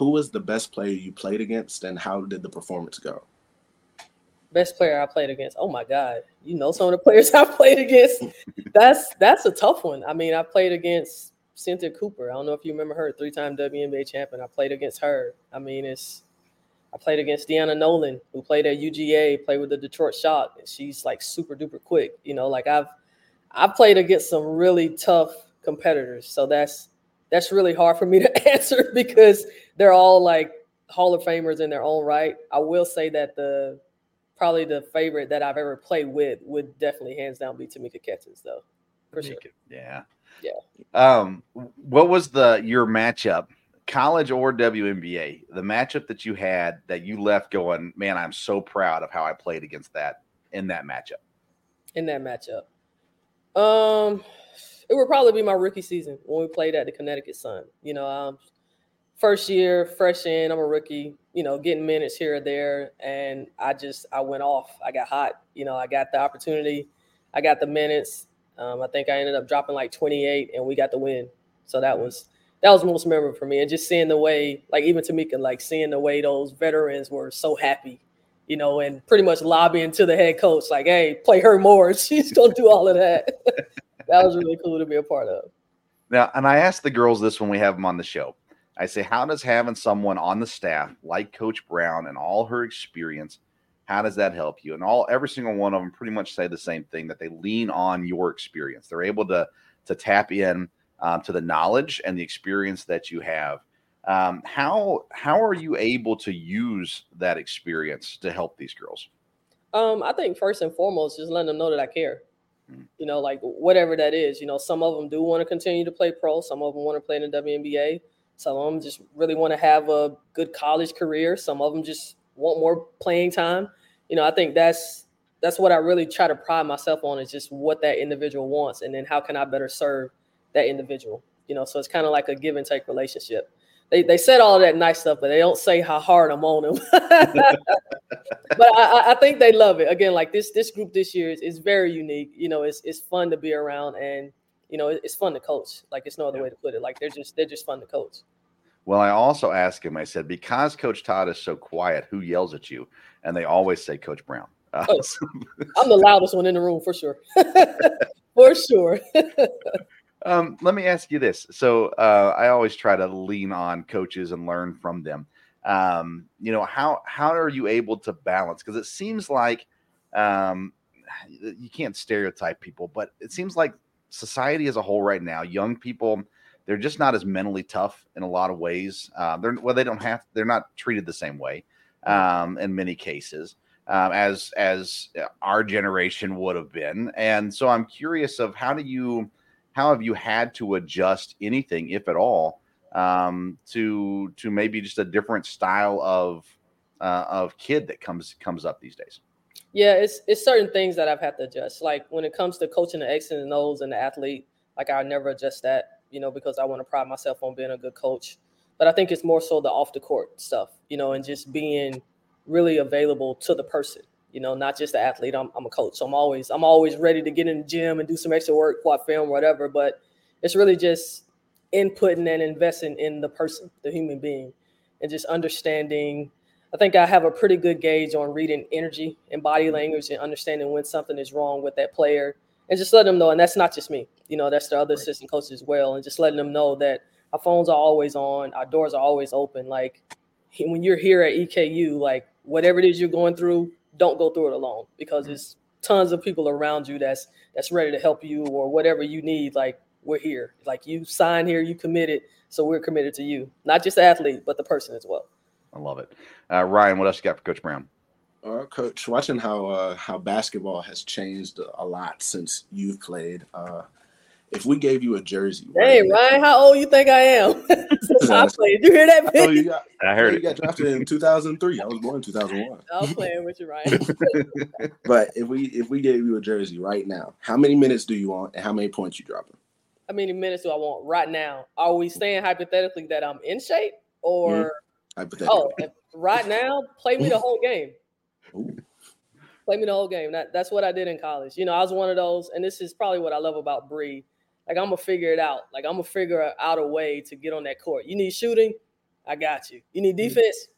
who was the best player you played against, and how did the performance go? Best player I played against. Oh my God, you know some of the players I played against. that's that's a tough one. I mean, I played against Cynthia Cooper. I don't know if you remember her, three-time WNBA champion. I played against her. I mean, it's I played against Deanna Nolan, who played at UGA, played with the Detroit Shock, and she's like super duper quick. You know, like I've I've played against some really tough competitors, so that's that's really hard for me to answer because they're all like Hall of Famers in their own right. I will say that the probably the favorite that I've ever played with would definitely hands down be Tamika Catchings, though. For sure. Yeah. Yeah. Um, what was the your matchup college or WNBA, the matchup that you had that you left going, man, I'm so proud of how I played against that in that matchup. In that matchup. Um, it would probably be my rookie season when we played at the Connecticut Sun. You know, um, first year, fresh in, I'm a rookie, you know, getting minutes here or there. And I just, I went off. I got hot. You know, I got the opportunity, I got the minutes. Um, I think I ended up dropping like 28 and we got the win. So that was that was most memorable for me. And just seeing the way, like even Tamika, like seeing the way those veterans were so happy, you know, and pretty much lobbying to the head coach, like, hey, play her more. She's gonna do all of that. that was really cool to be a part of. Now, and I asked the girls this when we have them on the show. I say, how does having someone on the staff like Coach Brown and all her experience, how does that help you? And all every single one of them pretty much say the same thing that they lean on your experience. They're able to to tap in um, to the knowledge and the experience that you have. Um, how how are you able to use that experience to help these girls? Um, I think first and foremost, just letting them know that I care. You know, like whatever that is. You know, some of them do want to continue to play pro. Some of them want to play in the WNBA. Some of them just really want to have a good college career. Some of them just want more playing time. You know, I think that's that's what I really try to pride myself on is just what that individual wants, and then how can I better serve that individual. You know, so it's kind of like a give and take relationship. They, they said all that nice stuff, but they don't say how hard I'm on them. but I, I think they love it. Again, like this this group this year is, is very unique. You know, it's it's fun to be around, and you know, it's fun to coach. Like it's no other yeah. way to put it. Like they're just they're just fun to coach. Well, I also asked him. I said, because Coach Todd is so quiet, who yells at you? And they always say Coach Brown. Uh, oh, I'm the loudest one in the room for sure. for sure. Um, let me ask you this. So uh, I always try to lean on coaches and learn from them. Um, you know how how are you able to balance? Because it seems like um, you can't stereotype people, but it seems like society as a whole right now, young people, they're just not as mentally tough in a lot of ways. Uh, they're well, they don't have they're not treated the same way. um, in many cases, um, as as our generation would have been. And so I'm curious of how do you how have you had to adjust anything, if at all, um, to to maybe just a different style of uh, of kid that comes comes up these days? Yeah, it's it's certain things that I've had to adjust. Like when it comes to coaching the X's and the O's and the athlete, like I never adjust that, you know, because I want to pride myself on being a good coach. But I think it's more so the off the court stuff, you know, and just being really available to the person, you know, not just the athlete. I'm, I'm a coach, so I'm always I'm always ready to get in the gym and do some extra work, quad film, whatever. But it's really just inputting and investing in the person, the human being, and just understanding I think I have a pretty good gauge on reading energy and body mm-hmm. language and understanding when something is wrong with that player and just letting them know. And that's not just me, you know, that's the other right. assistant coaches as well. And just letting them know that our phones are always on, our doors are always open. Like when you're here at EKU, like whatever it is you're going through, don't go through it alone because mm-hmm. there's tons of people around you that's that's ready to help you or whatever you need. Like we're here. Like you sign here, you committed, so we're committed to you, not just the athlete, but the person as well. I love it. Uh, Ryan, what else you got for Coach Brown? Uh, Coach, watching how uh, how basketball has changed a lot since you've played. Uh, if we gave you a jersey, hey right Ryan, how old you think I am? I played. You hear that? Oh, you got, I heard it. you got drafted in 2003. I was born in 2001. I was playing with you, Ryan. but if we if we gave you a jersey right now, how many minutes do you want, and how many points you dropping? How many minutes do I want right now? Are we saying hypothetically that I'm in shape, or mm-hmm. Oh, right now, play me the whole game. Ooh. Play me the whole game. That, that's what I did in college. You know, I was one of those, and this is probably what I love about Bree. Like I'm gonna figure it out. Like I'm gonna figure out a way to get on that court. You need shooting, I got you. You need mm. defense,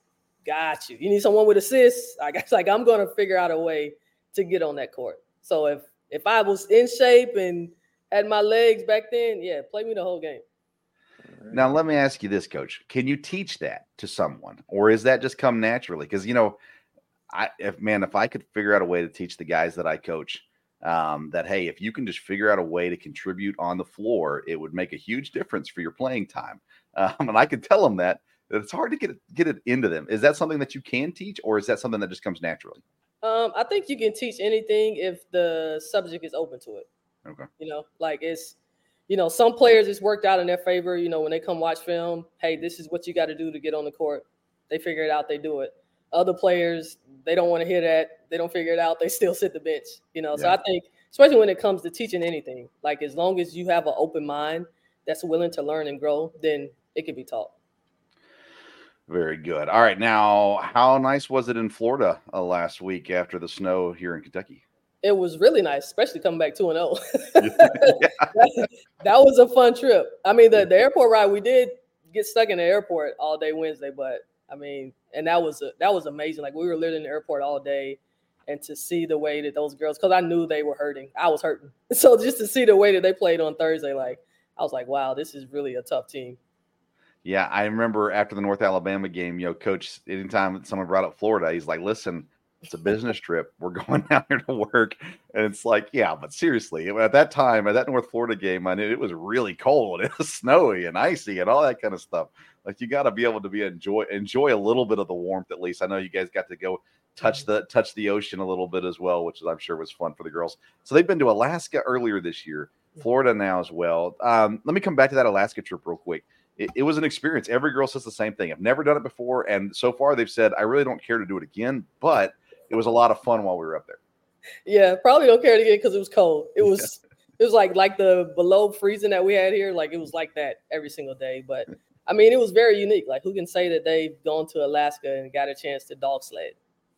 got you. You need someone with assists, I guess. Like I'm gonna figure out a way to get on that court. So if if I was in shape and had my legs back then, yeah, play me the whole game. Now, let me ask you this, coach. Can you teach that to someone, or is that just come naturally? Because, you know, I, if man, if I could figure out a way to teach the guys that I coach um, that, hey, if you can just figure out a way to contribute on the floor, it would make a huge difference for your playing time. Um, and I could tell them that, that it's hard to get it, get it into them. Is that something that you can teach, or is that something that just comes naturally? Um, I think you can teach anything if the subject is open to it. Okay. You know, like it's you know, some players it's worked out in their favor. You know, when they come watch film, hey, this is what you got to do to get on the court. They figure it out, they do it. Other players, they don't want to hear that. They don't figure it out. They still sit the bench. You know, yeah. so I think, especially when it comes to teaching anything, like as long as you have an open mind that's willing to learn and grow, then it can be taught. Very good. All right, now, how nice was it in Florida uh, last week after the snow here in Kentucky? it was really nice, especially coming back two and zero. Oh. That was a fun trip. I mean, the, the airport ride we did get stuck in the airport all day Wednesday, but I mean, and that was a, that was amazing. Like we were living in the airport all day, and to see the way that those girls, because I knew they were hurting, I was hurting. So just to see the way that they played on Thursday, like I was like, wow, this is really a tough team. Yeah, I remember after the North Alabama game, you know, coach, anytime someone brought up Florida, he's like, listen, it's a business trip. We're going down here to work. And it's like, yeah, but seriously, at that time, at that North Florida game, I knew it was really cold. It was snowy and icy and all that kind of stuff. Like you got to be able to be enjoy enjoy a little bit of the warmth at least. I know you guys got to go touch the touch the ocean a little bit as well, which I'm sure was fun for the girls. So they've been to Alaska earlier this year, Florida now as well. Um, let me come back to that Alaska trip real quick. It, it, was an experience. Every girl says the same thing. I've never done it before, and so far they've said I really don't care to do it again, but it was a lot of fun while we were up there. Yeah, probably don't care to get because it was cold. It was it was like like the below freezing that we had here. Like it was like that every single day. But I mean, it was very unique. Like who can say that they've gone to Alaska and got a chance to dog sled?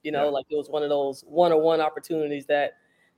You know, yeah. like it was one of those one on one opportunities that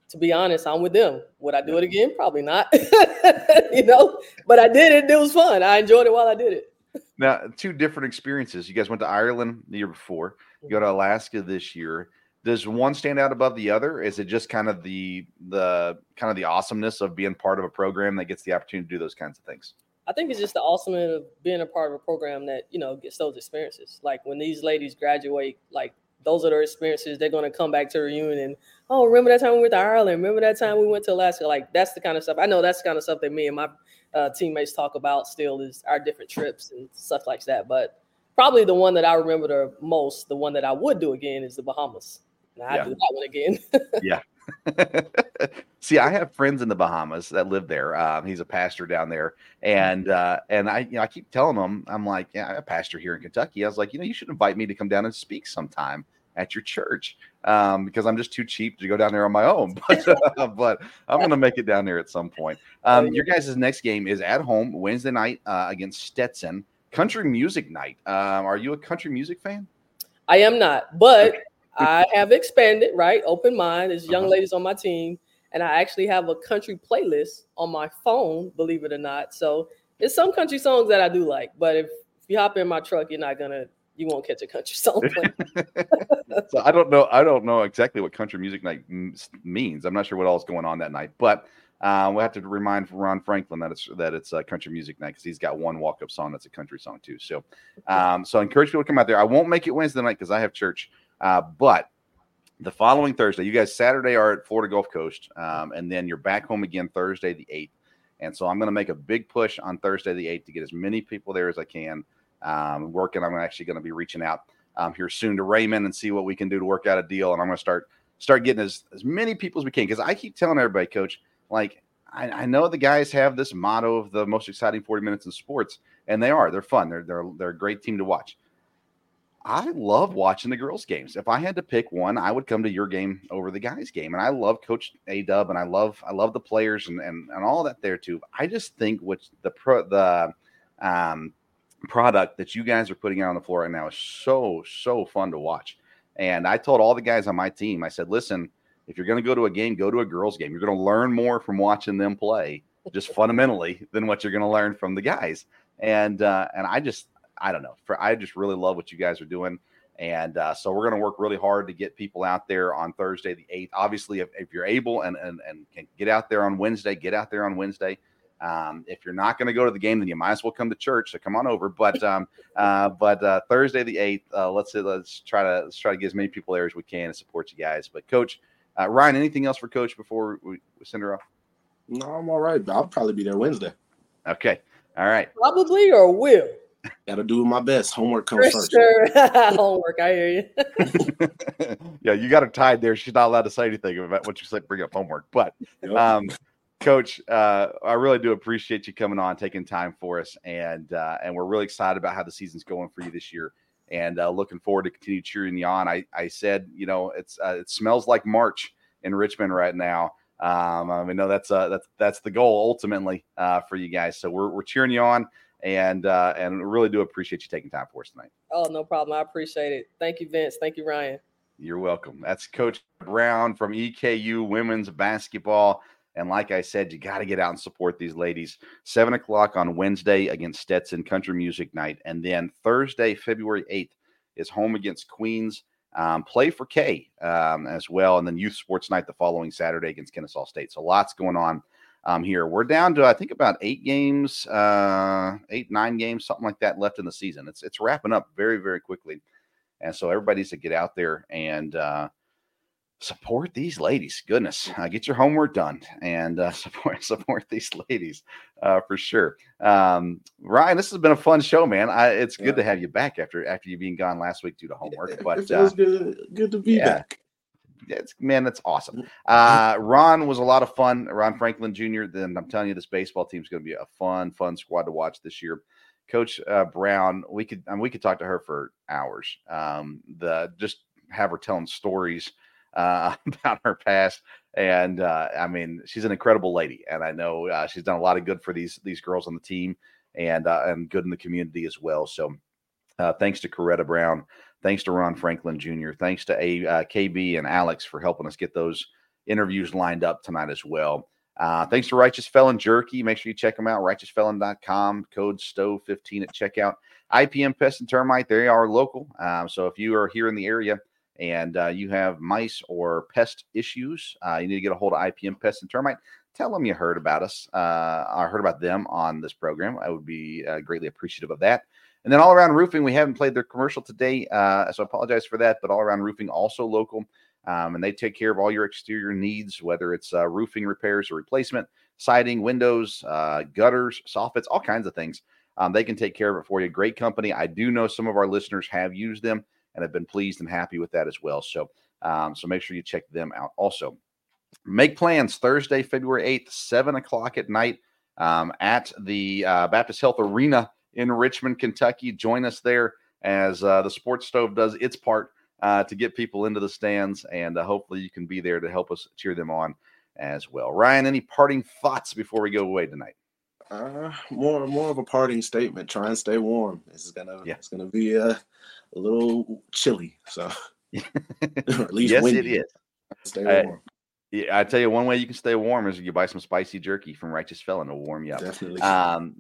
to be honest, I'm with them. Would I do it again? Probably not. you know, but I did it. It was fun. I enjoyed it while I did it. Now, two different experiences. You guys went to Ireland the year before. You go to mm-hmm. Alaska this year does one stand out above the other? Is it just kind of the the kind of the awesomeness of being part of a program that gets the opportunity to do those kinds of things? I think it's just the awesomeness of being a part of a program that you know gets those experiences. Like when these ladies graduate, like those are their experiences. They're going to come back to reunion oh, remember that time we went to Ireland? Remember that time we went to Alaska? Like that's the kind of stuff. I know that's the kind of stuff that me and my uh, teammates talk about. Still, is our different trips and stuff like that. But probably the one that I remember the most, the one that I would do again is the Bahamas. And I Yeah. do that one again. yeah. See, I have friends in the Bahamas that live there. Um, he's a pastor down there, and uh, and I, you know, I keep telling him, I'm like, yeah, I'm a pastor here in Kentucky. I was like, you know, you should invite me to come down and speak sometime at your church, um, because I'm just too cheap to go down there on my own. But uh, but I'm gonna make it down there at some point. Um, your guys' next game is at home Wednesday night uh, against Stetson. Country music night. Um, are you a country music fan? I am not, but I have expanded, right? Open mind. There's young Uh-huh. ladies on my team, and I actually have a country playlist on my phone, believe it or not. So there's some country songs that I do like, but if, if you hop in my truck, you're not gonna, you won't catch a country song. so I don't know. I don't know exactly what country music night m- means. I'm not sure what all is going on that night, but uh, we'll have to remind Ron Franklin that it's that it's uh, country music night because he's got one walk up song that's a country song too. So, um, so I encourage people to come out there. I won't make it Wednesday night because I have church, uh, but the following Thursday, you guys Saturday are at Florida Gulf Coast, um, and then you're back home again Thursday the eighth. And so I'm going to make a big push on Thursday the eighth to get as many people there as I can. Um, working, I'm actually going to be reaching out um, here soon to Raymond and see what we can do to work out a deal. And I'm going to start start getting as, as many people as we can because I keep telling everybody, Coach, like I, I know the guys have this motto of the most exciting 40 minutes in sports, and they are. They're fun. They're they're they're a great team to watch. I love watching the girls' games. If I had to pick one, I would come to your game over the guys' game. And I love Coach A Dub, and I love I love the players and and, and all that there too. I just think what the pro the um, product that you guys are putting out on the floor right now is so so fun to watch. And I told all the guys on my team, I said, listen, if you're going to go to a game, go to a girls' game. You're going to learn more from watching them play, just fundamentally, than what you're going to learn from the guys. And uh, and I just I don't know. For I just really love what you guys are doing. And uh, so we're going to work really hard to get people out there on Thursday, the 8th. Obviously, if, if you're able and, and, and can get out there on Wednesday, get out there on Wednesday. Um, if you're not going to go to the game, then you might as well come to church. So come on over. But um, uh, but uh, Thursday the 8th, uh, let's let's try to let's try to get as many people there as we can and support you guys. But Coach uh, Ryan, anything else for Coach before we, we send her off? No, I'm all right. I'll probably be there Wednesday. Okay. All right. Probably or will. Got to do my best. Homework comes For first. sure. Homework. I hear you. yeah, you got her tied there. She's not allowed to say anything about what you said. Bring up homework, but Yep. um, Coach, uh, I really do appreciate you coming on, taking time for us, and uh, and we're really excited about how the season's going for you this year, and uh, looking forward to continue cheering you on. I I said, you know, it's uh, it smells like March in Richmond right now. Um, I mean, no, that's uh, that's that's the goal ultimately uh, for you guys. So we're we're cheering you on, and uh, and really do appreciate you taking time for us tonight. Oh, no problem. I appreciate it. Thank you, Vince. Thank you, Ryan. You're welcome. That's Coach Brown from EKU Women's Basketball. And like I said, you got to get out and support these ladies. Seven o'clock on Wednesday against Stetson Country Music Night. And then Thursday, February 8th, is home against Queens. Um, play for K um, as well. And then Youth Sports Night the following Saturday against Kennesaw State. So lots going on um, here. We're down to, I think, about eight games, uh, eight, nine games, something like that left in the season. It's, it's wrapping up very, very quickly. And so everybody needs to get out there and uh, support these ladies. Goodness, uh, get your homework done and uh, support support these ladies uh, for sure. Um, Ryan, this has been a fun show, man. I, it's good Yeah. to have you back after after you being gone last week due to homework. It But uh, feels good. Good to be yeah. back. It's man, that's awesome. Uh, Ron was a lot of fun. Ron Franklin Jr. Then I'm telling you, this baseball team is going to be a fun, fun squad to watch this year. Coach uh, Brown, we could and we could talk to her for hours. Um, the just have her telling stories uh, about her past, and uh, I mean, she's an incredible lady, and I know uh, she's done a lot of good for these these girls on the team, and uh, and good in the community as well. So, uh, thanks to Coretta Brown, thanks to Ron Franklin Jr., thanks to a uh, KB and Alex for helping us get those interviews lined up tonight as well. Uh, thanks to Righteous Felon Jerky. Make sure you check them out. RighteousFelon.com. Code STOVE15 at checkout. IPM Pest and Termite. They are local. Um, so if you are here in the area and uh, you have mice or pest issues, uh, you need to get a hold of IPM Pest and Termite. Tell them you heard about us. Uh, I heard about them on this program. I would be uh, greatly appreciative of that. And then all around roofing, we haven't played their commercial today, uh, so I apologize for that. But all around roofing, also local, um, and they take care of all your exterior needs, whether it's uh, roofing repairs or replacement, siding, windows, uh, gutters, soffits, all kinds of things. Um, they can take care of it for you. Great company. I do know some of our listeners have used them and have been pleased and happy with that as well. So, um, so make sure you check them out. Also, make plans Thursday, February eighth, seven o'clock at night, um, at the uh, Baptist Health Arena in Richmond, Kentucky. Join us there as uh, the Sports Stove does its part uh, to get people into the stands, and uh, hopefully you can be there to help us cheer them on as well. Ryan, any parting thoughts before we go away tonight? Uh, more more of a parting statement. Try and stay warm. This is gonna yeah. it's gonna be uh, a little chilly. So at least yes, windy. it is. Stay warm. Yeah, I tell you, one way you can stay warm is you buy some spicy jerky from Righteous Felon to warm you up. Definitely. Um,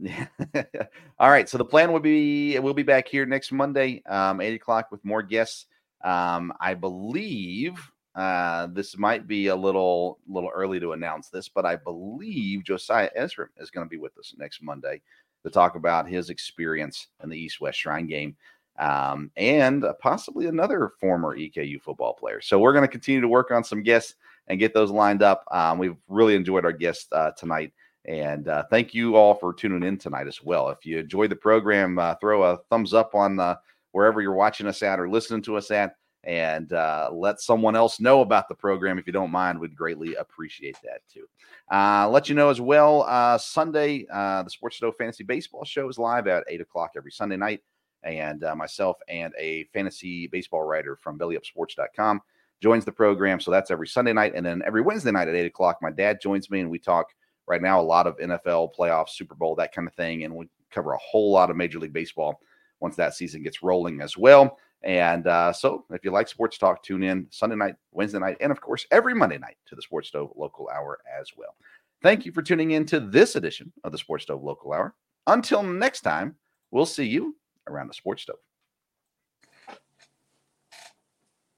all right. So the plan will be we'll be back here next Monday, um, eight o'clock with more guests. Um, I believe uh, this might be a little little early to announce this, but I believe Josiah Ezra is going to be with us next Monday to talk about his experience in the East West Shrine game um, and possibly another former EKU football player. So we're going to continue to work on some guests and get those lined up. Um, we've really enjoyed our guests uh, tonight. And uh, thank you all for tuning in tonight as well. If you enjoyed the program, uh, throw a thumbs up on uh, wherever you're watching us at or listening to us at and uh, let someone else know about the program if you don't mind. We'd greatly appreciate that too. Uh, let you know as well. Uh, Sunday, uh, the Sports Stove Fantasy Baseball Show is live at eight o'clock every Sunday night, and myself and a fantasy baseball writer from BellyUpSports.com joins the program. So that's every Sunday night, and then every Wednesday night at eight o'clock, my dad joins me, and we talk right now a lot of NFL playoffs, Super Bowl, that kind of thing, and we cover a whole lot of Major League Baseball once that season gets rolling as well. And uh, so, if you like sports talk, tune in Sunday night, Wednesday night, and of course, every Monday night to the Sports Stove Local Hour as well. Thank you for tuning in to this edition of the Sports Stove Local Hour. Until next time, we'll see you around the Sports Stove.